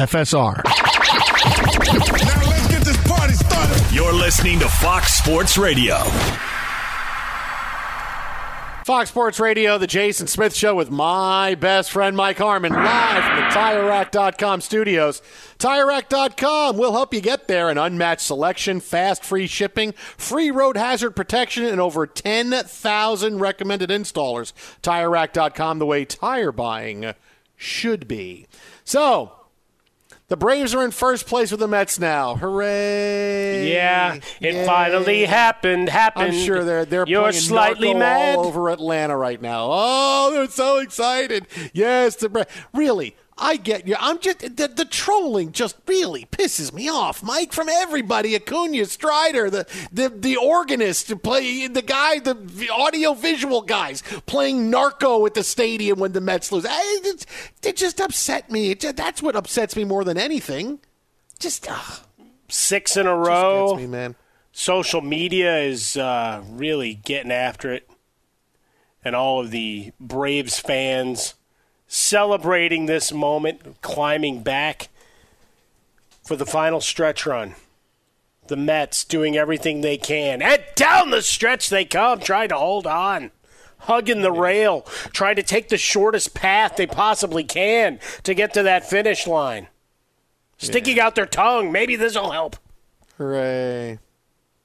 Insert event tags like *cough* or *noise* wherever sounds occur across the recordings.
FSR. Now let's get this party started. You're listening to Fox Sports Radio. Fox Sports Radio, the Jason Smith Show with my best friend Mike Harmon, live from the TireRack.com studios. TireRack.com will help you get there. An unmatched selection, fast free shipping, free road hazard protection, and over 10,000 recommended installers. TireRack.com, the way tire buying should be. So, the Braves are in first place with the Mets now. Hooray! Yeah, it Yay. finally happened. Happened. I'm sure they're they're You're playing slightly Narco mad. all over Atlanta right now. Oh, they're so excited. Yes, the Bra- really. I get you. I'm just the, the trolling just really pisses me off, Mike. From everybody, Acuna, Strider, the the the organist to play the guy, the audio visual guys playing narco at the stadium when the Mets lose. I, it, it just upset me. It that's what upsets me more than anything. Just ugh, Six in a row. me, man. Social media is uh, really getting after it, and all of the Braves fans celebrating this moment, climbing back for the final stretch run. The Mets doing everything they can, and down the stretch they come, trying to hold on. Hugging the rail, trying to take the shortest path they possibly can to get to that finish line. Sticking out their tongue. Maybe this will help. Hooray!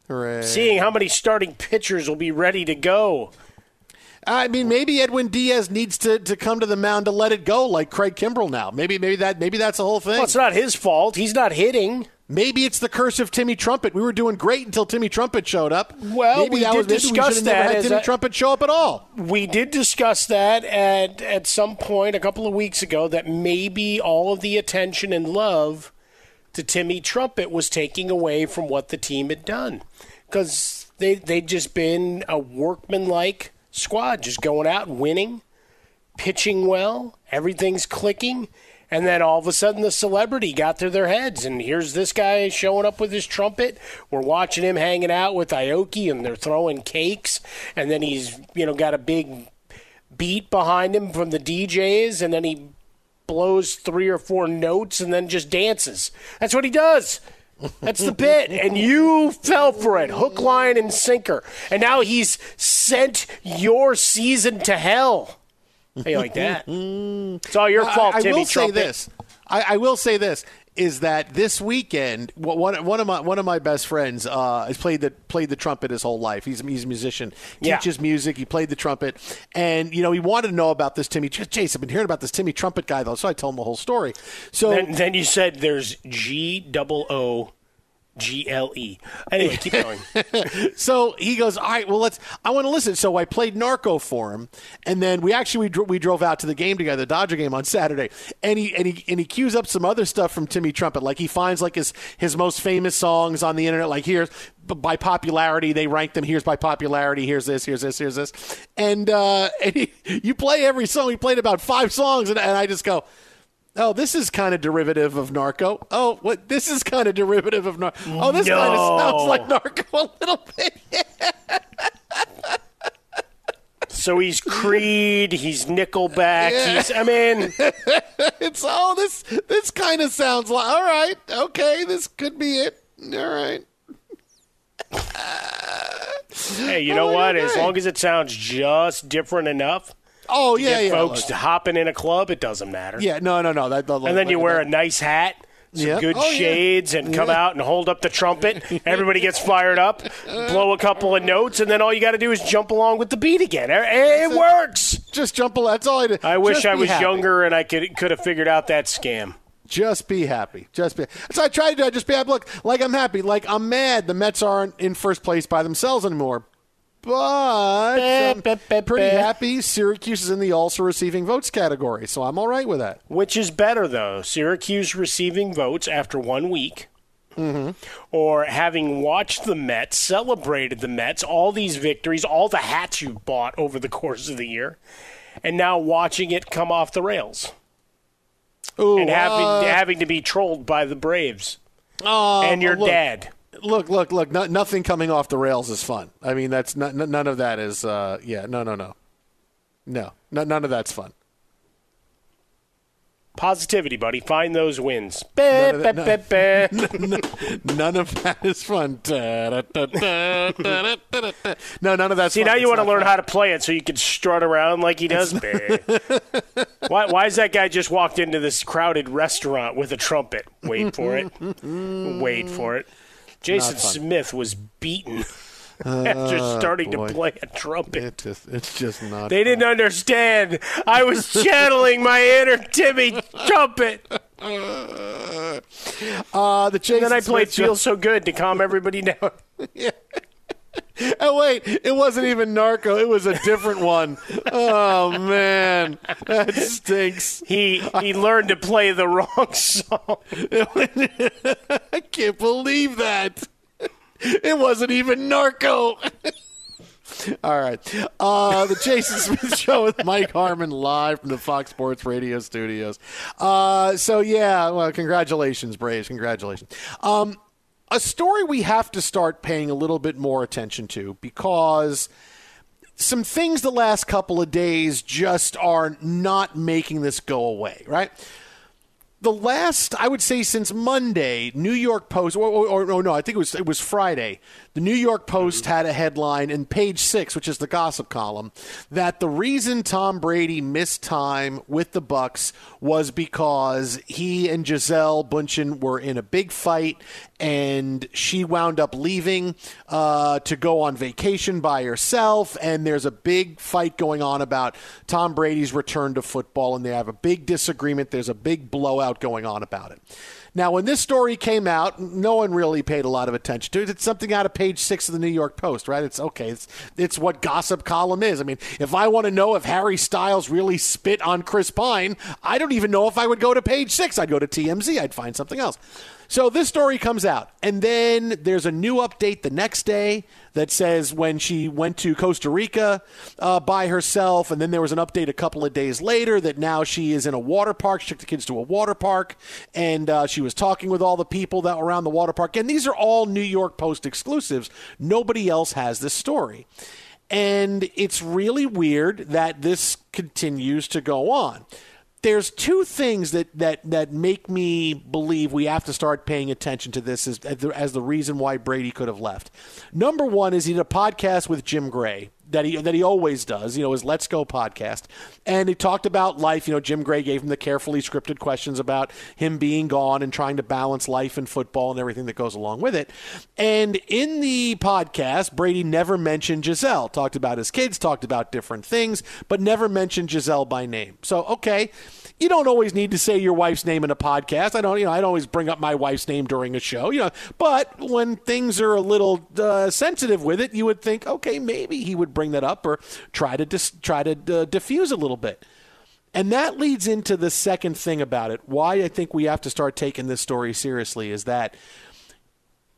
Hooray! Seeing how many starting pitchers will be ready to go. I mean, maybe Edwin Diaz needs to, to come to the mound to let it go, like Craig Kimbrel now. Maybe maybe that maybe that's the whole thing. Well, it's not his fault. He's not hitting. Maybe it's the curse of Timmy Trumpet. We were doing great until Timmy Trumpet showed up. Well, maybe we that did was, discuss we never that as Timmy a- Trumpet show up at all. We did discuss that at at some point a couple of weeks ago that maybe all of the attention and love to Timmy Trumpet was taking away from what the team had done because they they'd just been a workmanlike squad, just going out and winning, pitching well, everything's clicking, and then all of a sudden the celebrity got to their heads. And here's this guy showing up with his trumpet. We're watching him hanging out with Aoki, and they're throwing cakes, and then he's you know got a big beat behind him from the DJs, and then he blows three or four notes and then just dances. That's what he does. That's the bit. And you fell for it, hook, line, and sinker. And now he's sent your season to hell. How you like that? *laughs* It's all your fault, I, I Timmy will Trumpet. say this. I, I will say this is that this weekend one one of my one of my best friends uh, has played the played the trumpet his whole life. He's he's a musician, Yeah. teaches music. He played the trumpet, and you know he wanted to know about this Timmy. Jason, I've been hearing about this Timmy trumpet guy though, so I told him the whole story. So Then, then you said there's G double O G L E. Anyway, keep going. *laughs* so he goes, all right, well, let's. I want to listen. So I played Narco for him, and then we actually we, dro- we drove out to the game together, the Dodger game on Saturday, and he and he and he cues up some other stuff from Timmy Trumpet, like he finds like his his most famous songs on the internet, like here's by popularity they rank them. Here's by popularity. Here's this. Here's this. Here's this, and uh, *laughs* and he, you play every song. He played about five songs, and, and I just go. Oh, this is kind of derivative of Narco. Oh, what? This is kind of derivative of Narco. Oh, this kind of sounds like Narco a little bit. *laughs* So he's Creed, he's Nickelback, he's, I mean, *laughs* it's oh this this kind of sounds like all right okay this could be it all right hey, you *laughs* oh, know Oh, what? As long as it sounds just different enough oh yeah yeah folks look. hopping in a club, it doesn't matter. yeah no no no that, And then you wear a nice hat, some Yep. good Oh, yeah. shades, and come Yeah. out and hold up the trumpet. *laughs* Everybody gets fired up, blow a couple of notes, and then all you got to do is jump along with the beat again. It, it works. just jump a that's all I did I wish Just I was happy. younger and I could could have figured out that scam. just be happy just be so I tried to do. I just be happy look like I'm happy like I'm mad the Mets aren't in first place by themselves anymore but I'm pretty happy Syracuse is in the also receiving votes category so I'm all right with that Which is better, though? Syracuse receiving votes after one week, Mm-hmm. or having watched the Mets, celebrated the Mets, all these victories, all the hats you bought over the course of the year, and now watching it come off the rails Ooh, and having uh, having to be trolled by the Braves uh, and your look, dad. Look, look, look! No, nothing coming off the rails is fun. I mean, that's not, n- none of that is. Uh, yeah, no, no, no, no, no, none of that's fun. Positivity, buddy. Find those wins. None of that- bah. *laughs* None of that is fun. No, none of that's. Fun. See, fun. now you It's want to learn fun. how to play it so you can strut around like he does. *laughs* why, why is that guy just walked into this crowded restaurant with a trumpet? Wait for it. Wait for it. Jason Smith was beaten *laughs* after starting to play a trumpet. It just, it's just not. They didn't understand. I was channeling my inner Timmy trumpet. Uh, the Jason Then I played Smith show- "Feel So Good" to calm everybody down. *laughs* Oh wait, it wasn't even Narco. It was a different one. Oh man, that stinks. He he learned to play the wrong song. *laughs* I can't believe that. It wasn't even Narco. *laughs* All right. Uh, the Jason Smith Show with Mike Harmon live from the Fox Sports Radio studios. Uh, so, yeah, well, congratulations, Braves. Congratulations. Um, a story we have to start paying a little bit more attention to because some things the last couple of days just are not making this go away, right? the last I would say since Monday, New York Post or, or, or- no, I think it was it was Friday. The New York Post had a headline in page six, which is the gossip column, that the reason Tom Brady missed time with the Bucks was because he and Gisele Bündchen were in a big fight, and she wound up leaving uh, to go on vacation by herself. And there's a big fight going on about Tom Brady's return to football, and they have a big disagreement. There's a big blowout going on about it. Now, when this story came out, no one really paid a lot of attention to it. It's something out of page six of the New York Post, right? It's okay. It's it's what gossip column is. I mean, if I want to know if Harry Styles really spit on Chris Pine, I don't even know if I would go to page six. I'd go to TMZ. I'd find something else. So this story comes out, and then there's a new update the next day that says when she went to Costa Rica uh, by herself, and then there was an update a couple of days later that now she is in a water park. She took the kids to a water park, and uh, she was talking with all the people that were around the water park. And these are all New York Post exclusives. Nobody else has this story. And it's really weird that this continues to go on there's two things that, that, that make me believe we have to start paying attention to this as, as, the, as the reason why Brady could have left. Number one is he did a podcast with Jim Gray that he that he always does, you know, his Let's Go podcast. And he talked about life. You know, Jim Gray gave him the carefully scripted questions about him being gone and trying to balance life and football and everything that goes along with it. And in the podcast, Brady never mentioned Gisele. Talked about his kids, talked about different things, but never mentioned Gisele by name. So, okay you don't always need to say your wife's name in a podcast. I don't, you know, I don't always bring up my wife's name during a show, you know. But when things are a little uh, sensitive with it, you would think, okay, maybe he would bring that up or try to dis- try to uh, diffuse a little bit. And that leads into the second thing about it. Why I think we have to start taking this story seriously is that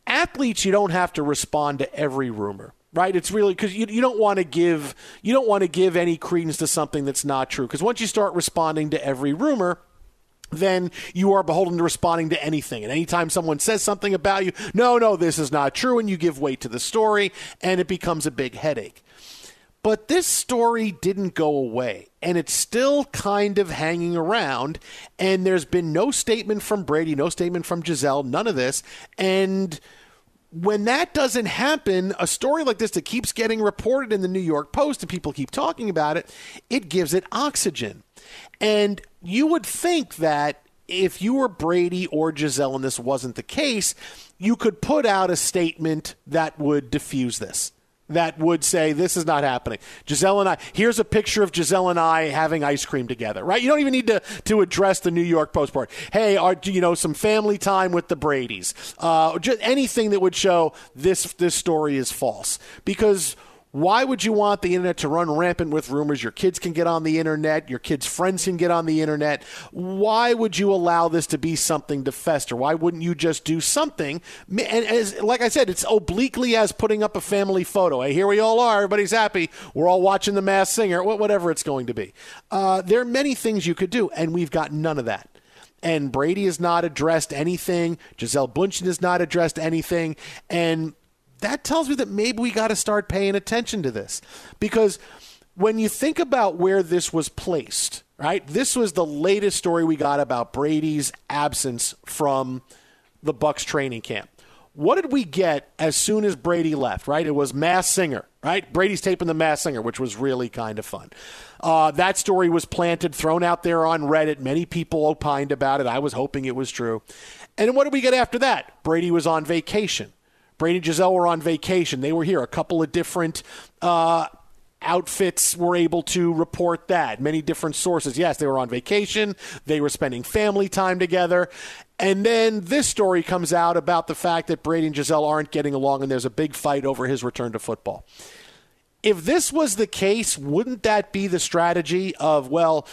athletes, you don't have to respond to every rumor right? It's really because you, you don't want to give you don't want to give any credence to something that's not true. Because once you start responding to every rumor, then you are beholden to responding to anything. And anytime someone says something about you, no, no, this is not true, and you give weight to the story, and it becomes a big headache. But this story didn't go away, and it's still kind of hanging around. And there's been no statement from Brady, no statement from Gisele, none of this. And when that doesn't happen, a story like this that keeps getting reported in the New York Post and people keep talking about it, it gives it oxygen. And you would think that if you were Brady or Gisele and this wasn't the case, you could put out a statement that would diffuse this that would say this is not happening. Gisele and I. Here's a picture of Gisele and I having ice cream together. Right? You don't even need to to address the New York Post part. Hey, are you know some family time with the Brady's? Uh, just anything that would show this this story is false because why would you want the internet to run rampant with rumors? Your kids can get on the internet, your kids' friends can get on the internet. Why would you allow this to be something to fester? Why wouldn't you just do something? And as, like I said, it's obliquely as putting up a family photo. Hey, here we all are, everybody's happy. We're all watching The Masked Singer, whatever it's going to be. Uh, there are many things you could do, and we've got none of that and Brady has not addressed anything. Gisele Bündchen has not addressed anything. And that tells me that maybe we got to start paying attention to this because when you think about where this was placed, right? This was the latest story we got about Brady's absence from the Bucks training camp. What did we get as soon as Brady left, right? It was Mass Singer, right? Brady's taping the Mass Singer, which was really kind of fun. Uh, that story was planted, thrown out there on Reddit. Many people opined about it. I was hoping it was true. And what did we get after that? Brady was on vacation. Brady and Gisele were on vacation. They were here. A couple of different uh, outfits were able to report that. Many different sources. Yes, they were on vacation. They were spending family time together. And then this story comes out about the fact that Brady and Gisele aren't getting along and there's a big fight over his return to football. If this was the case, wouldn't that be the strategy of, well,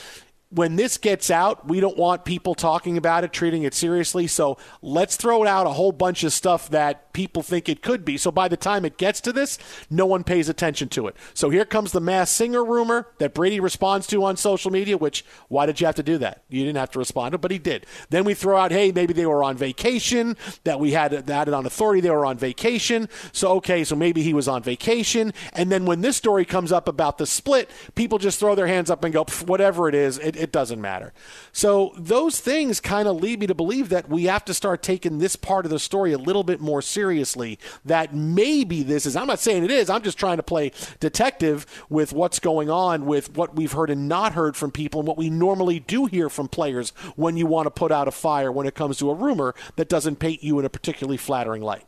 when this gets out, we don't want people talking about it, treating it seriously. So let's throw out a whole bunch of stuff that people think it could be. So by the time it gets to this, no one pays attention to it. So here comes the mass Singer rumor that Brady responds to on social media, which why did you have to do that? You didn't have to respond to, but he did. Then we throw out, hey, maybe they were on vacation, that we had, it on authority, they were on vacation. So, okay, so maybe he was on vacation. And then when this story comes up about the split, people just throw their hands up and go, whatever it is, it, it doesn't matter. So those things kind of lead me to believe that we have to start taking this part of the story a little bit more seriously. That maybe this is, I'm not saying it is, I'm just trying to play detective with what's going on with what we've heard and not heard from people and what we normally do hear from players when you want to put out a fire when it comes to a rumor that doesn't paint you in a particularly flattering light.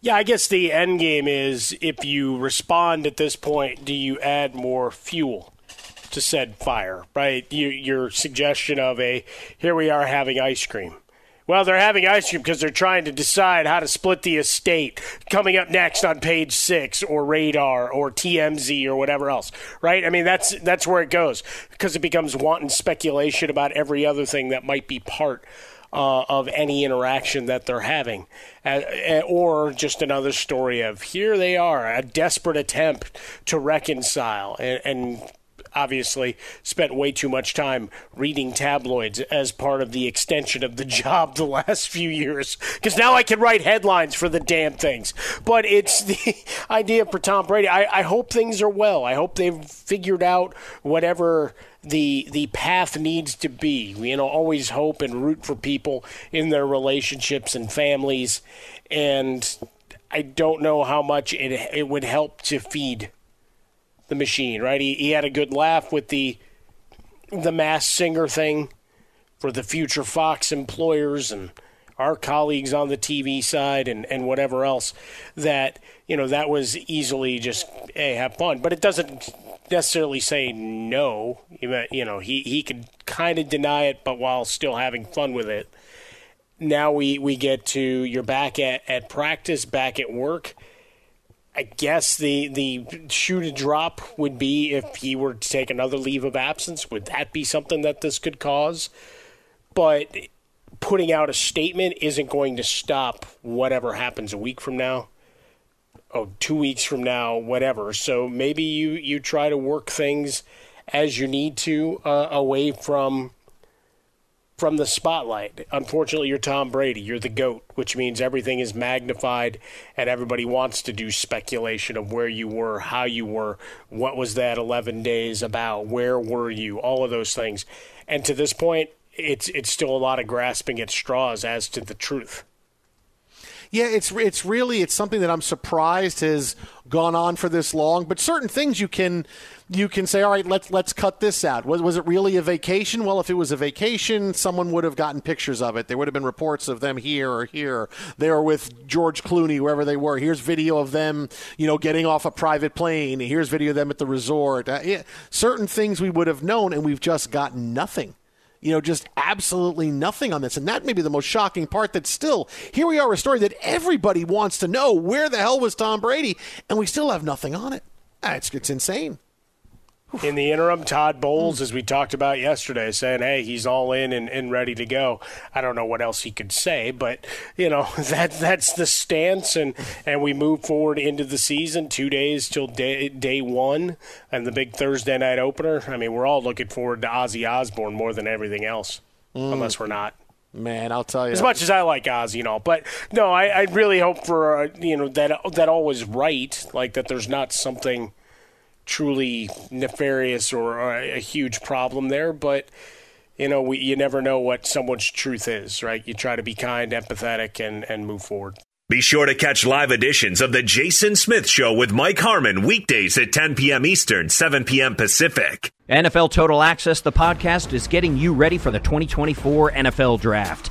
Yeah, I guess the end game is if you respond at this point, do you add more fuel? To said fire, right? You, your suggestion of a here we are having ice cream. Well, they're having ice cream because they're trying to decide how to split the estate. Coming up next on page six, or Radar, or TMZ, or whatever else, right? I mean, that's that's where it goes because it becomes wanton speculation about every other thing that might be part uh, of any interaction that they're having. Uh, or just another story of here they are, a desperate attempt to reconcile. And, and obviously spent way too much time reading tabloids as part of the extension of the *laughs* job the last few years. Because now I can write headlines for the damn things. But it's *laughs* the idea for Tom Brady. I, I hope things are well. I hope they've figured out whatever the the path needs to be. You know, always hope and root for people in their relationships and families. And I don't know how much it it would help to feed the machine, right? He, he had a good laugh with the the mass singer thing for the future Fox employers and our colleagues on the TV side and, and whatever else that you know that was easily just hey have fun. But it doesn't necessarily say no. You know he, he could kind of deny it but while still having fun with it. Now we, we get to you're back at, at practice back at work I guess the the shoe to drop would be if he were to take another leave of absence. Would that be something that this could cause? But putting out a statement isn't going to stop whatever happens a week from now. Oh, two weeks from now, whatever. So maybe you you try to work things as you need to uh, away from from the spotlight. Unfortunately, you're Tom Brady. You're the GOAT, which means everything is magnified and everybody wants to do speculation of where you were, how you were, what was that 11 days about, where were you, all of those things. And to this point, it's it's still a lot of grasping at straws as to the truth. Yeah, it's it's really it's something that I'm surprised has gone on for this long. But certain things you can you can say, all right, let's let's cut this out. Was was it really a vacation? Well, if it was a vacation, someone would have gotten pictures of it. There would have been reports of them here or here. They were with George Clooney wherever they were. Here's video of them, you know, getting off a private plane. Here's video of them at the resort. Uh, yeah, certain things we would have known, and we've just gotten nothing you know, just absolutely nothing on this. And that may be the most shocking part that still, here we are, a story that everybody wants to know where the hell was Tom Brady, and we still have nothing on it. Ah, it's, it's insane. In the interim, Todd Bowles, as we talked about yesterday, saying, "Hey, he's all in and, and ready to go." I don't know what else he could say, but you know *laughs* that that's the stance, and and we move forward into the season. Two days till day day one, and the big Thursday night opener. I mean, we're all looking forward to Ozzy Osbourne more than everything else, mm. unless we're not. Man, I'll tell you. As much as I like Ozzy, you know, but no, I, I really hope for uh, you know that that all was right, like that. There's not something truly nefarious or a, a huge problem there, but you know, we, you never know what someone's truth is, right? You try to be kind, empathetic, and, and move forward. Be sure to catch live editions of The Jason Smith Show with Mike Harmon weekdays at 10 p.m. Eastern, 7 p.m. Pacific. NFL Total Access, the podcast, is getting you ready for the 2024 NFL Draft.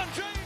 James.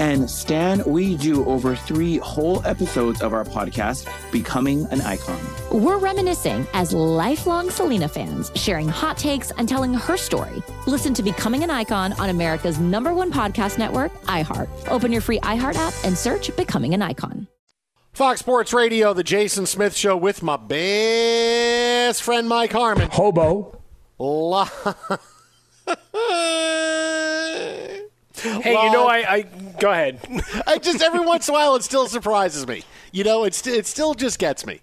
And Stan, we do over three whole episodes of our podcast, Becoming an Icon. We're reminiscing as lifelong Selena fans, sharing hot takes and telling her story. Listen to Becoming an Icon on America's number one podcast network, iHeart. Open your free iHeart app and search Becoming an Icon. Fox Sports Radio, the Jason Smith Show with my best friend Mike Harmon. Hobo. La- *laughs* Hey, you know, I, I go ahead. I just every once in a while it still surprises me. You know, it's it still just gets me.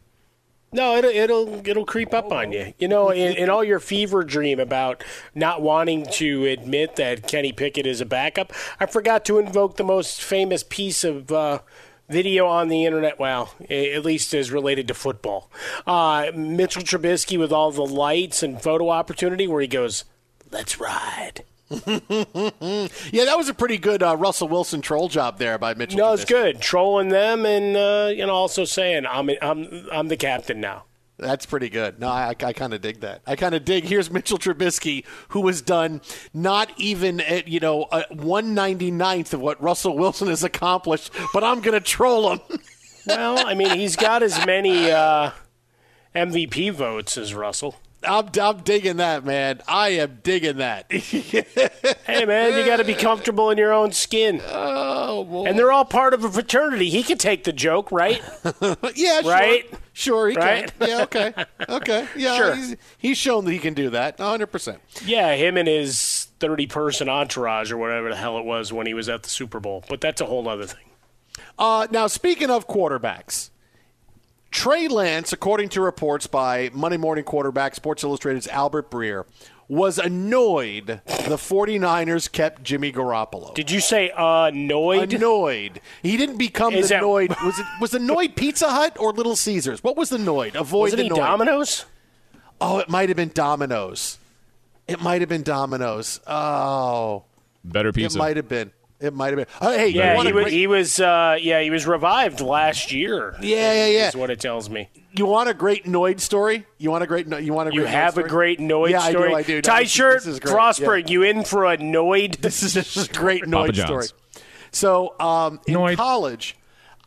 No, it'll it'll it'll creep up on you. You know, in, in all your fever dream about not wanting to admit that Kenny Pickett is a backup, I forgot to invoke the most famous piece of uh, video on the internet. Well, at least as related to football, uh, Mitchell Trubisky with all the lights and photo opportunity, where he goes, "Let's ride." *laughs* yeah, that was a pretty good uh, Russell Wilson troll job there by Mitchell. No, it's good trolling them and uh, you know also saying I'm I'm I'm the captain now. That's pretty good. No, I, I kind of dig that. I kind of dig. Here's Mitchell Trubisky, who has done not even at you know a 199th of what Russell Wilson has accomplished, but I'm going to troll him. *laughs* well, I mean, he's got as many uh, MVP votes as Russell. I'm, I'm digging that, man. I am digging that. *laughs* hey, man, you got to be comfortable in your own skin. *laughs* Oh, boy. And they're all part of a fraternity. He could take the joke, right? *laughs* yeah, sure. right. Sure, he right? can. Yeah, okay, okay. Yeah, Sure. He's, he's shown that he can do that. 100. percent Yeah, him and his thirty-person entourage or whatever the hell it was when he was at the Super Bowl. But that's a whole other thing. Uh, now, speaking of quarterbacks, Trey Lance, according to reports by Monday Morning Quarterback, Sports Illustrated's Albert Breer, was annoyed the 49ers kept Jimmy Garoppolo. Did you say annoyed? Annoyed. He didn't become Is the that- annoyed. *laughs* Was it was annoyed Pizza Hut or Little Caesars? What was the annoyed? Avoid Was it annoyed. Domino's? Oh, it might have been Domino's. It might have been Domino's. Oh, Better pizza. it might have been. It might have been. Oh, hey, Yeah, he a was. great- He was. Uh, yeah, he was revived last year. Yeah, yeah, yeah. Is what it tells me. You want a great Noid story? You want a great? You want a great you have a great Noid yeah, story. I do. I do. Tight This- shirt, this is great. Frostburg. Yeah. You in for a Noid? This is a great Papa Noid story. So um, in Noid. college,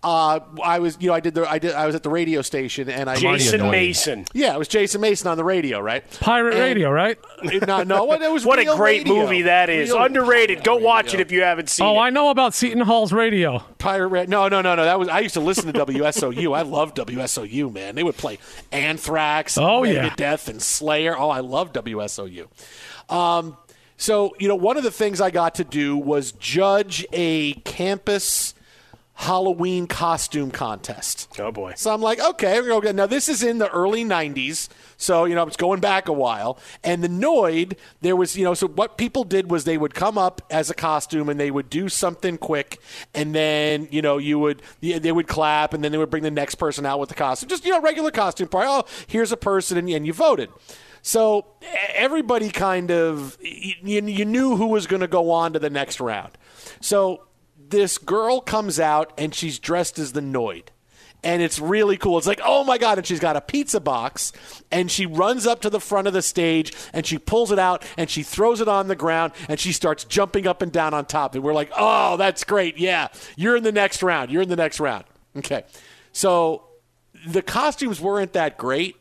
uh, I was you know I did the I did I was at the radio station and I Jason. Mason. yeah it was Jason Mason on the radio right Pirate And- radio, right? no no what it was *laughs* What a great radio. movie that is. Real Underrated. Go watch it if you haven't seen Oh, it. I know about Seton Hall's radio. Pirate Ra- No, no, no, no. That was I used to listen to WSOU. I loved WSOU, man. They would play Anthrax, and Oh, yeah. Death, and Slayer. Oh, I love WSOU. Um, so you know, one of the things I got to do was judge a campus Halloween costume contest. Oh boy. So I'm like, okay, go. Now this is in the early '90s, so you know it's going back a while. And the Noid, there was, you know, so what people did was they would come up as a costume and they would do something quick, and then you know you would they would clap, and then they would bring the next person out with the costume, just you know regular costume party. Oh, here's a person, and, and you voted. So everybody kind of you, you knew who was going to go on to the next round. So this girl comes out and she's dressed as the Noid and it's really cool. It's like, oh my God. And she's got a pizza box, and she runs up to the front of the stage, and she pulls it out, and she throws it on the ground, and she starts jumping up and down on top. And we're like, oh, that's great. Yeah, you're in the next round. You're in the next round. Okay. So the costumes weren't that great,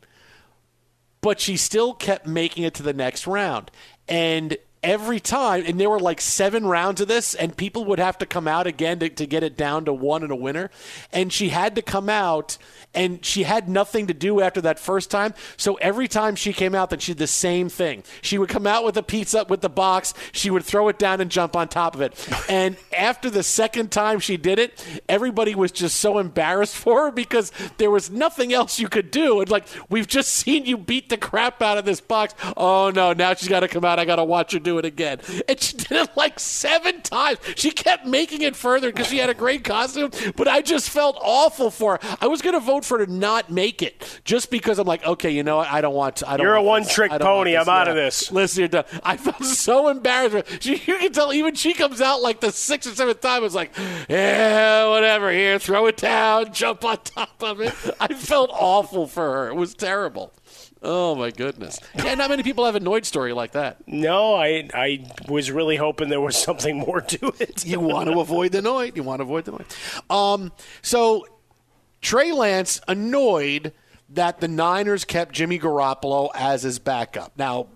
but she still kept making it to the next round. And every time, and there were like seven rounds of this, and people would have to come out again to, to get it down to one and a winner. And she had to come out, and she had nothing to do after that first time. So every time she came out, then she did the same thing. She would come out with a pizza with the box, she would throw it down and jump on top of it. *laughs* And after the second time she did it, everybody was just so embarrassed for her because there was nothing else you could do. And like, we've just seen you beat the crap out of this box. Oh no, now she's got to come out. I got to watch her do it again. And she did it like seven times. She kept making it further because she had a great costume, but I just felt awful for her. I was going to vote for her to not make it just because I'm like, okay, you know what? I don't want to. I don't You're a one trick pony. I'm out of this. Listen, you're done. I felt so embarrassed. She, you can tell even she comes out like the sixth or seventh time. It's like, yeah, whatever. Here, throw it down, jump on top of it. I felt awful for her. It was terrible. Oh my goodness! Yeah, not many people have a Noid story like that. No, I I was really hoping there was *laughs* something more to it. you want to avoid the Noid. You want to avoid the Noid. Um, so Trey Lance annoyed that the Niners kept Jimmy Garoppolo as his backup. Now,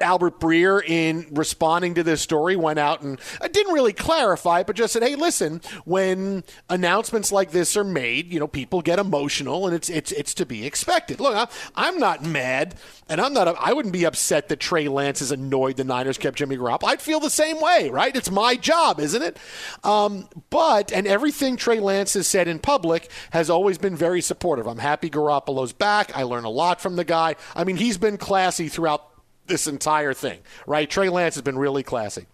Albert Breer, in responding to this story, went out and uh, didn't really clarify, but just said, "Hey, listen, when announcements like this are made, you know, people get emotional, and it's it's it's to be expected." Look, I'm not mad, and I'm not. I wouldn't be upset that Trey Lance is annoyed the Niners kept Jimmy Garoppolo. I'd feel the same way, right? It's my job, isn't it? Um, but and everything Trey Lance has said in public has always been very supportive. I'm happy Garoppolo's back. I learn a lot from the guy. I mean, he's been classy throughout this entire thing, right? Trey Lance has been really classy.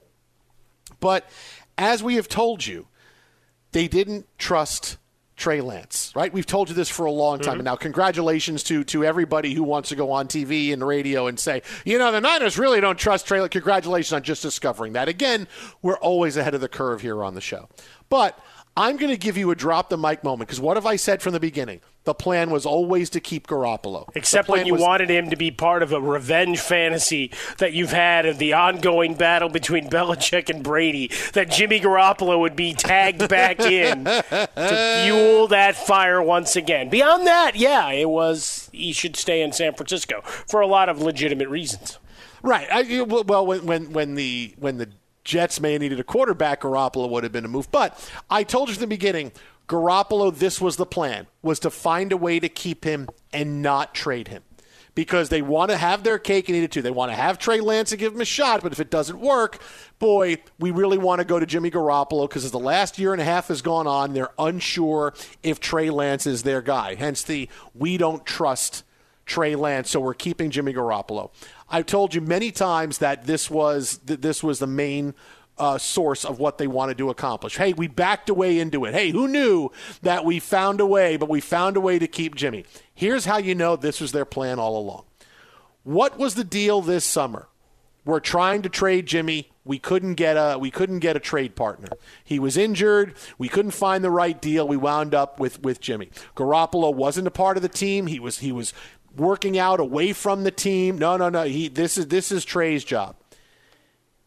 But as we have told you, they didn't trust Trey Lance, right? We've told you this for a long time. Mm-hmm. And now, congratulations to, to everybody who wants to go on TV and radio and say, you know, the Niners really don't trust Trey. Congratulations on just discovering that. Again, we're always ahead of the curve here on the show. But I'm going to give you a drop the mic moment because what have I said from the beginning? The plan was always to keep Garoppolo. Except when you was, wanted him to be part of a revenge fantasy that you've had of the ongoing battle between *laughs* Belichick and Brady, that Jimmy Garoppolo would be tagged back in to fuel that fire once again. Beyond that, yeah, it was he should stay in San Francisco for a lot of legitimate reasons. Right. I, well, when, when when the when the Jets may have needed a quarterback, Garoppolo would have been a move. But I told you from the beginning, Garoppolo, this was the plan, was to find a way to keep him and not trade him. Because they want to have their cake and eat it too. They want to have Trey Lance and give him a shot, but if it doesn't work, boy, we really want to go to Jimmy Garoppolo because as the last year and a half has gone on, they're unsure if Trey Lance is their guy. Hence the we don't trust Trey Lance, so we're keeping Jimmy Garoppolo. I've told you many times that this was that this was the main uh, source of what they wanted to accomplish. Hey, we backed away into it. Hey, who knew that we found a way, but we found a way to keep Jimmy? Here's how you know this was their plan all along. What was the deal this summer? We're trying to trade Jimmy. We couldn't get a we couldn't get a trade partner. He was injured. We couldn't find the right deal. We wound up with with Jimmy. Garoppolo wasn't a part of the team. He was he was working out away from the team. No, no, no. He this is this is Trey's job.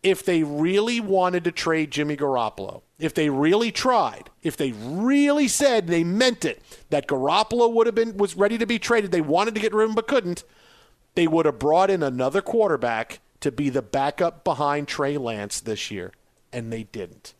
If they really wanted to trade Jimmy Garoppolo, if they really tried, if they really said they meant it that Garoppolo would have been was ready to be traded, they wanted to get rid of him but couldn't, they would have brought in another quarterback to be the backup behind Trey Lance this year, and they didn't.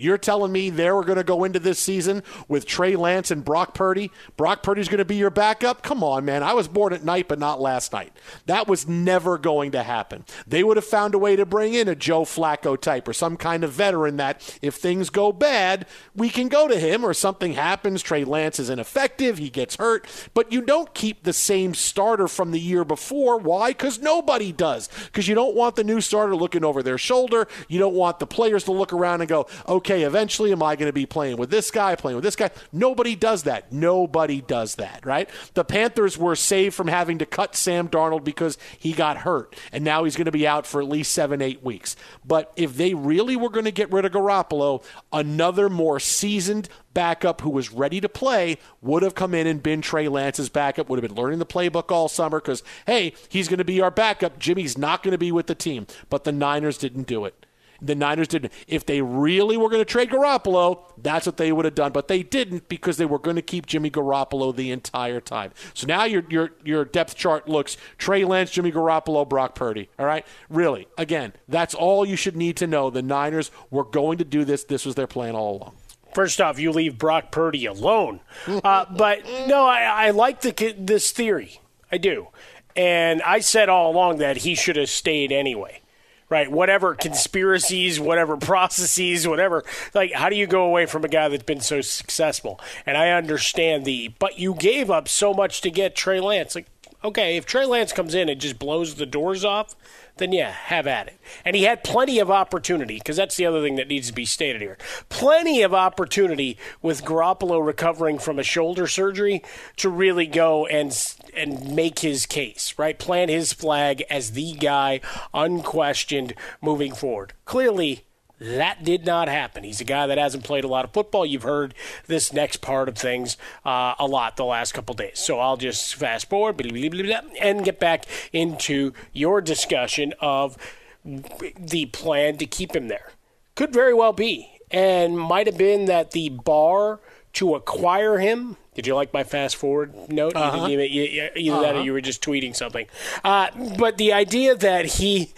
You're telling me they were going to go into this season with Trey Lance and Brock Purdy? Brock Purdy's going to be your backup? Come on, man. I was born at night, but not last night. That was never going to happen. They would have found a way to bring in a Joe Flacco type or some kind of veteran that if things go bad, we can go to him or something happens. Trey Lance is ineffective. He gets hurt. But you don't keep the same starter from the year before. Why? Because nobody does. Because you don't want the new starter looking over their shoulder. You don't want the players to look around and go, okay, okay, eventually, am I going to be playing with this guy, playing with this guy? Nobody does that. Nobody does that, right? The Panthers were saved from having to cut Sam Darnold because he got hurt, and now he's going to be out for at least seven, eight weeks. But if they really were going to get rid of Garoppolo, another more seasoned backup who was ready to play would have come in and been Trey Lance's backup, would have been learning the playbook all summer because, hey, he's going to be our backup. Jimmy's not going to be with the team. But the Niners didn't do it. The Niners didn't. If they really were going to trade Garoppolo, that's what they would have done. But they didn't because they were going to keep Jimmy Garoppolo the entire time. So now your your your depth chart looks Trey Lance, Jimmy Garoppolo, Brock Purdy. All right, really. Again, that's all you should need to know. The Niners were going to do this. This was their plan all along. First off, you leave Brock Purdy alone. *laughs* Uh, but no, I, I like the, this theory. I do. And I said all along that he should have stayed anyway right? Whatever conspiracies, whatever processes, whatever. Like, how do you go away from a guy that's been so successful? And I understand the, but you gave up so much to get Trey Lance. Like, okay, if Trey Lance comes in and just blows the doors off, then yeah, have at it. And he had plenty of opportunity, because that's the other thing that needs to be stated here. Plenty of opportunity with Garoppolo recovering from a shoulder surgery to really go and and make his case, right? Plant his flag as the guy, unquestioned, moving forward. Clearly, that did not happen. He's a guy that hasn't played a lot of football. You've heard this next part of things uh, a lot the last couple days. So I'll just fast forward blah, blah, blah, and get back into your discussion of the plan to keep him there. Could very well be. And might have been that the bar to acquire him. Did you like my fast forward note? Uh-huh. Either, either that or Uh-huh. you were just tweeting something. Uh, but the idea that he,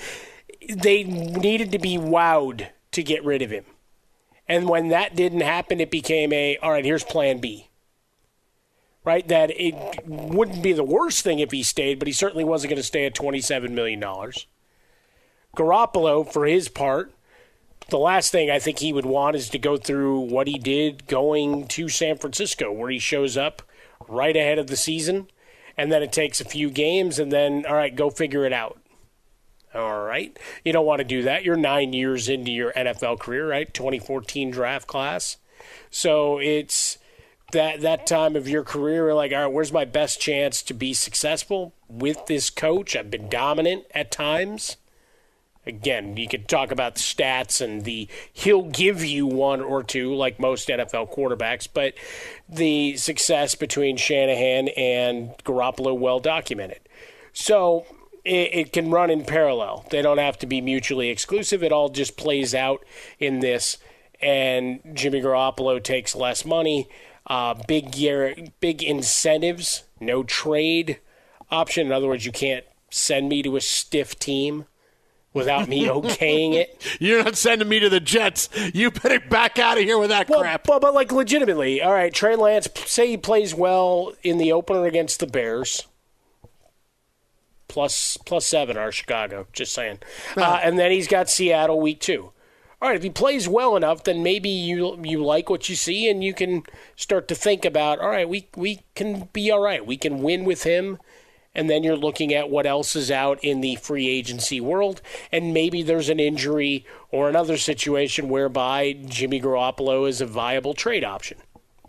they needed to be wowed to get rid of him. And when that didn't happen, it became a, all right, here's plan B. Right? That it wouldn't be the worst thing if he stayed, but he certainly wasn't going to stay at $27 million. Garoppolo, for his part, the last thing I think he would want is to go through what he did going to San Francisco, where he shows up right ahead of the season, and then it takes a few games, and then, all right, go figure it out. All right. You don't want to do that. You're nine years into your NFL career, right? 2014 draft class. So it's that that time of your career, like, all right, where's my best chance to be successful with this coach? I've been dominant at times. Again, you could talk about the stats and the he'll give you one or two, like most NFL quarterbacks, but the success between Shanahan and Garoppolo well documented. So it, it can run in parallel. They don't have to be mutually exclusive. It all just plays out in this. And Jimmy Garoppolo takes less money, uh, big year, big incentives, no trade option. In other words, you can't send me to a stiff team without me okaying it. *laughs* You're not sending me to the Jets. You better back out of here with that well, crap. But, but like legitimately, all right, Trey Lance, say he plays well in the opener against the Bears. Plus plus seven are Chicago. Just saying, uh, and then he's got Seattle week two. All right, if he plays well enough, then maybe you you like what you see, and you can start to think about. All right, we we can be all right. We can win with him and then you're looking at what else is out in the free agency world, and maybe there's an injury or another situation whereby Jimmy Garoppolo is a viable trade option.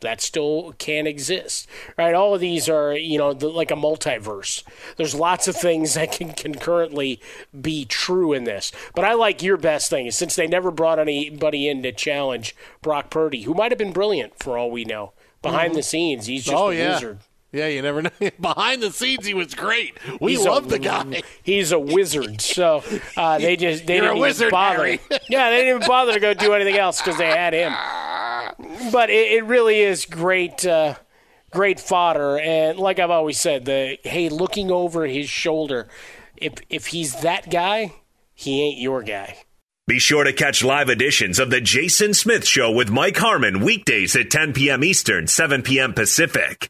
That still can exist, right? All of these are, you know, the, like a multiverse. There's lots of things *laughs* that can concurrently be true in this. But I like your best thing is since they never brought anybody in to challenge Brock Purdy, who might have been brilliant for all we know. Behind Mhm. the scenes, he's just oh a yeah, wizard. Yeah. You never *laughs* know. Behind the scenes, he was great. We He's love a- the guy. *laughs* He's a wizard. So uh, *laughs* they just they You're a didn't wizard, even bother. Yeah, they didn't even bother to go do anything else because they had him. But it, it really is great, uh, great fodder. And like I've always said, the hey, looking over his shoulder, if if he's that guy, he ain't your guy. Be sure to catch live editions of The Jason Smith Show with Mike Harmon weekdays at 10 p.m. Eastern, 7 p.m. Pacific.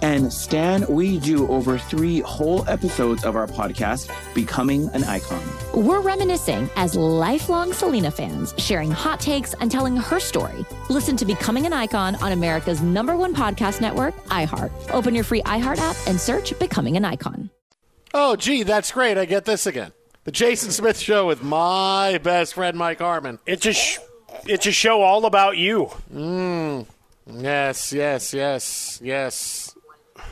And Stan, we do over three whole episodes of our podcast, Becoming an Icon. We're reminiscing as lifelong Selena fans, sharing hot takes and telling her story. Listen to Becoming an Icon on America's number one podcast network, iHeart. Open your free iHeart app and search Becoming an Icon. Oh, gee, that's great. I get this again. The Jason Smith Show with my best friend, Mike Harmon. It's a, sh- it's a show all about you. Mm. Yes, yes, yes, yes.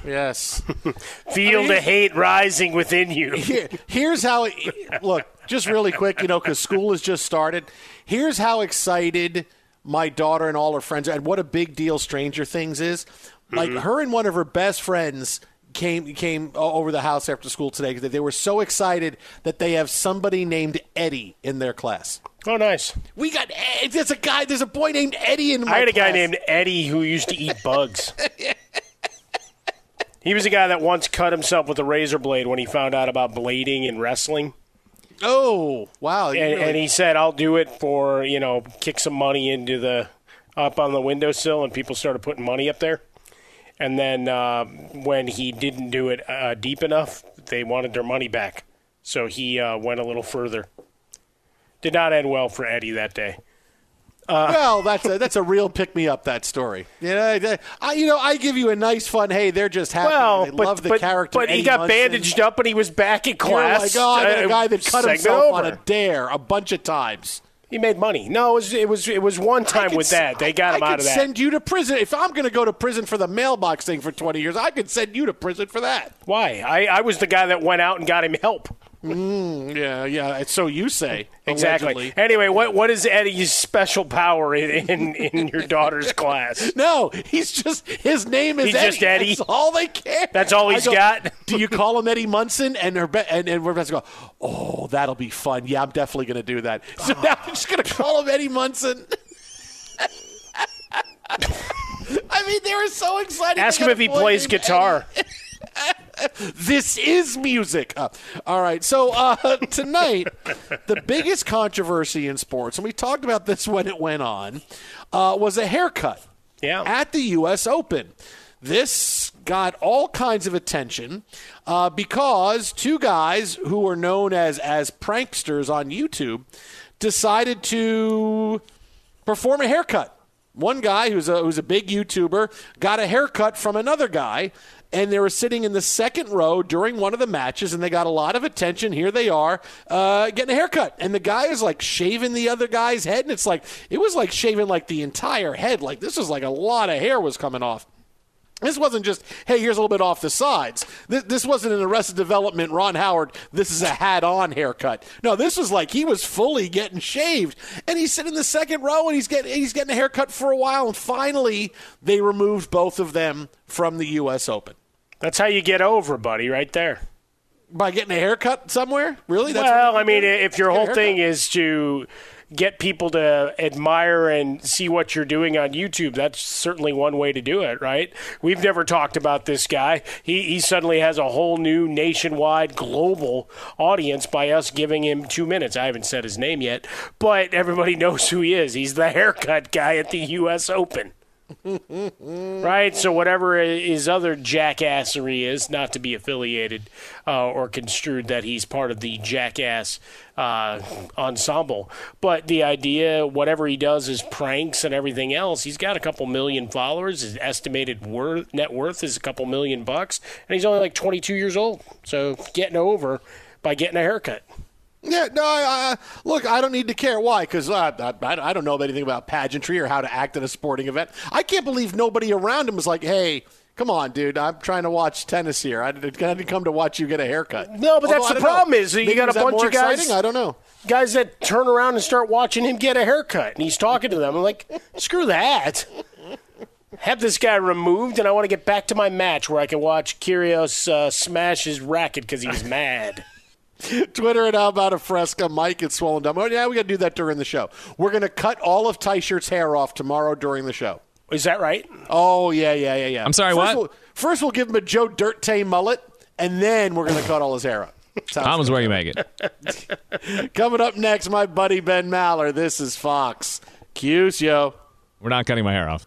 Yes. *laughs* Feel I mean, the hate rising within you. *laughs* Here, here's how it, look, just really quick, you know, because school has just started. Here's how excited my daughter and all her friends are, and what a big deal Stranger Things is. Like Mm-hmm. her and one of her best friends came came over the house after school today because they were so excited that they have somebody named Eddie in their class. Oh, nice. We got there's a guy, there's a boy named Eddie in my I had a guy named Eddie who used to eat bugs. *laughs* he was a guy that once cut himself with a razor blade when he found out about blading and wrestling. Oh, wow. And, really- and he said, I'll do it for, you know, kick some money into the, up on the windowsill, and people started putting money up there. And then uh, when he didn't do it uh, deep enough, they wanted their money back. So he uh, went a little further. Did not end well for Eddie that day. Uh, well, that's a, that's a real pick me up. That story. Yeah, I, you know, I give you a nice, fun. Hey, they're just happy. Well, they but, love the but, character. But he got Munson. bandaged up and he was back in class. You're like, oh, I got a guy that cut himself on a dare a bunch of times. He made money. No, it was it was it was one time could with that. They got I him out could of that. send you to prison if I'm going to go to prison for the mailbox thing for 20 years. I could send you to prison for that. Why? I, I was the guy that went out and got him help. Mm, yeah, yeah. So you say *laughs* Exactly. allegedly. Anyway, what what is Eddie's special power in in, in your daughter's class? *laughs* No, he's just his name is He's Eddie. just Eddie? That's all they care. That's all he's go, got? Do you call him Eddie Munson? And her and and Rebecca go, oh, that'll be fun. Yeah, I'm definitely going to do that. So now I'm just going to call him Eddie Munson. *laughs* I mean, they were so excited. Ask him if he plays guitar. *laughs* this is music. Uh, all right. So uh, *laughs* tonight, the biggest controversy in sports, and we talked about this *laughs* when it went on, uh, was a haircut yeah. at the U.S. Open. This got all kinds of attention uh, because two guys who were known as as pranksters on YouTube decided to perform a haircut. One guy who's a who's a big YouTuber got a haircut from another guy, and they were sitting in the second row during one of the matches, and they got a lot of attention. Here they are uh, getting a haircut, and the guy is like shaving the other guy's head, and it's like it was like shaving like the entire head. Like this was like a lot of hair was coming off. This wasn't just, hey, here's a little bit off the sides. This, this wasn't an Arrested Development, Ron Howard, this is a hat on haircut. No, this was like he was fully getting shaved. And he's sitting in the second row and he's getting, he's getting a haircut for a while. And finally, they removed both of them from the U.S. Open. That's how you get over, buddy, right there. By getting a haircut somewhere? Really? That's well, I mean, if your whole thing is to get people to admire and see what you're doing on YouTube, that's certainly one way to do it, right? We've never talked about this guy. He, he suddenly has a whole new nationwide, global audience by us giving him two minutes. I haven't said his name yet, but everybody *laughs* knows who he is. He's the haircut guy at the U.S. Open. *laughs* right? So whatever his other jackassery is, not to be affiliated uh, or construed that he's part of the jackass uh, ensemble, but the idea, whatever he does, is pranks and everything else. He's got a couple million followers. His estimated worth, net worth is a couple million bucks, and he's only like 22 years old. So getting over by getting a haircut. Yeah, no, I, I, look, I don't need to care. Why? Because uh, I, I don't know anything about pageantry or how to act at a sporting event. I can't believe nobody around him was like, hey, come on, dude, I'm trying to watch tennis here. I didn't come to watch you get a haircut. No, but Although, that's the don't know. problem is you Maybe got a bunch of guys. exciting? I don't know. Guys that turn around and start watching him get a haircut, and he's talking to them. I'm like, screw that. Have this guy removed, and I want to get back to my match where I can watch Kyrgios uh, smash his racket because he's mad. *laughs* Twitter at How About a Fresca. Mike at Swollen Dumb. Oh, yeah, we got to do that during the show. We're going to cut all of Ty Shirt's hair off tomorrow during the show. Is that right? Oh, yeah, yeah, yeah, yeah. I'm sorry, first what? We'll, first, we'll give him a Joe Dirt Tay mullet, and then we're going to cut all his hair up. *laughs* Sounds Tom's good. where you make it. *laughs* Coming up next, my buddy Ben Maller. This is Fox. Cuse, yo. We're not cutting my hair off.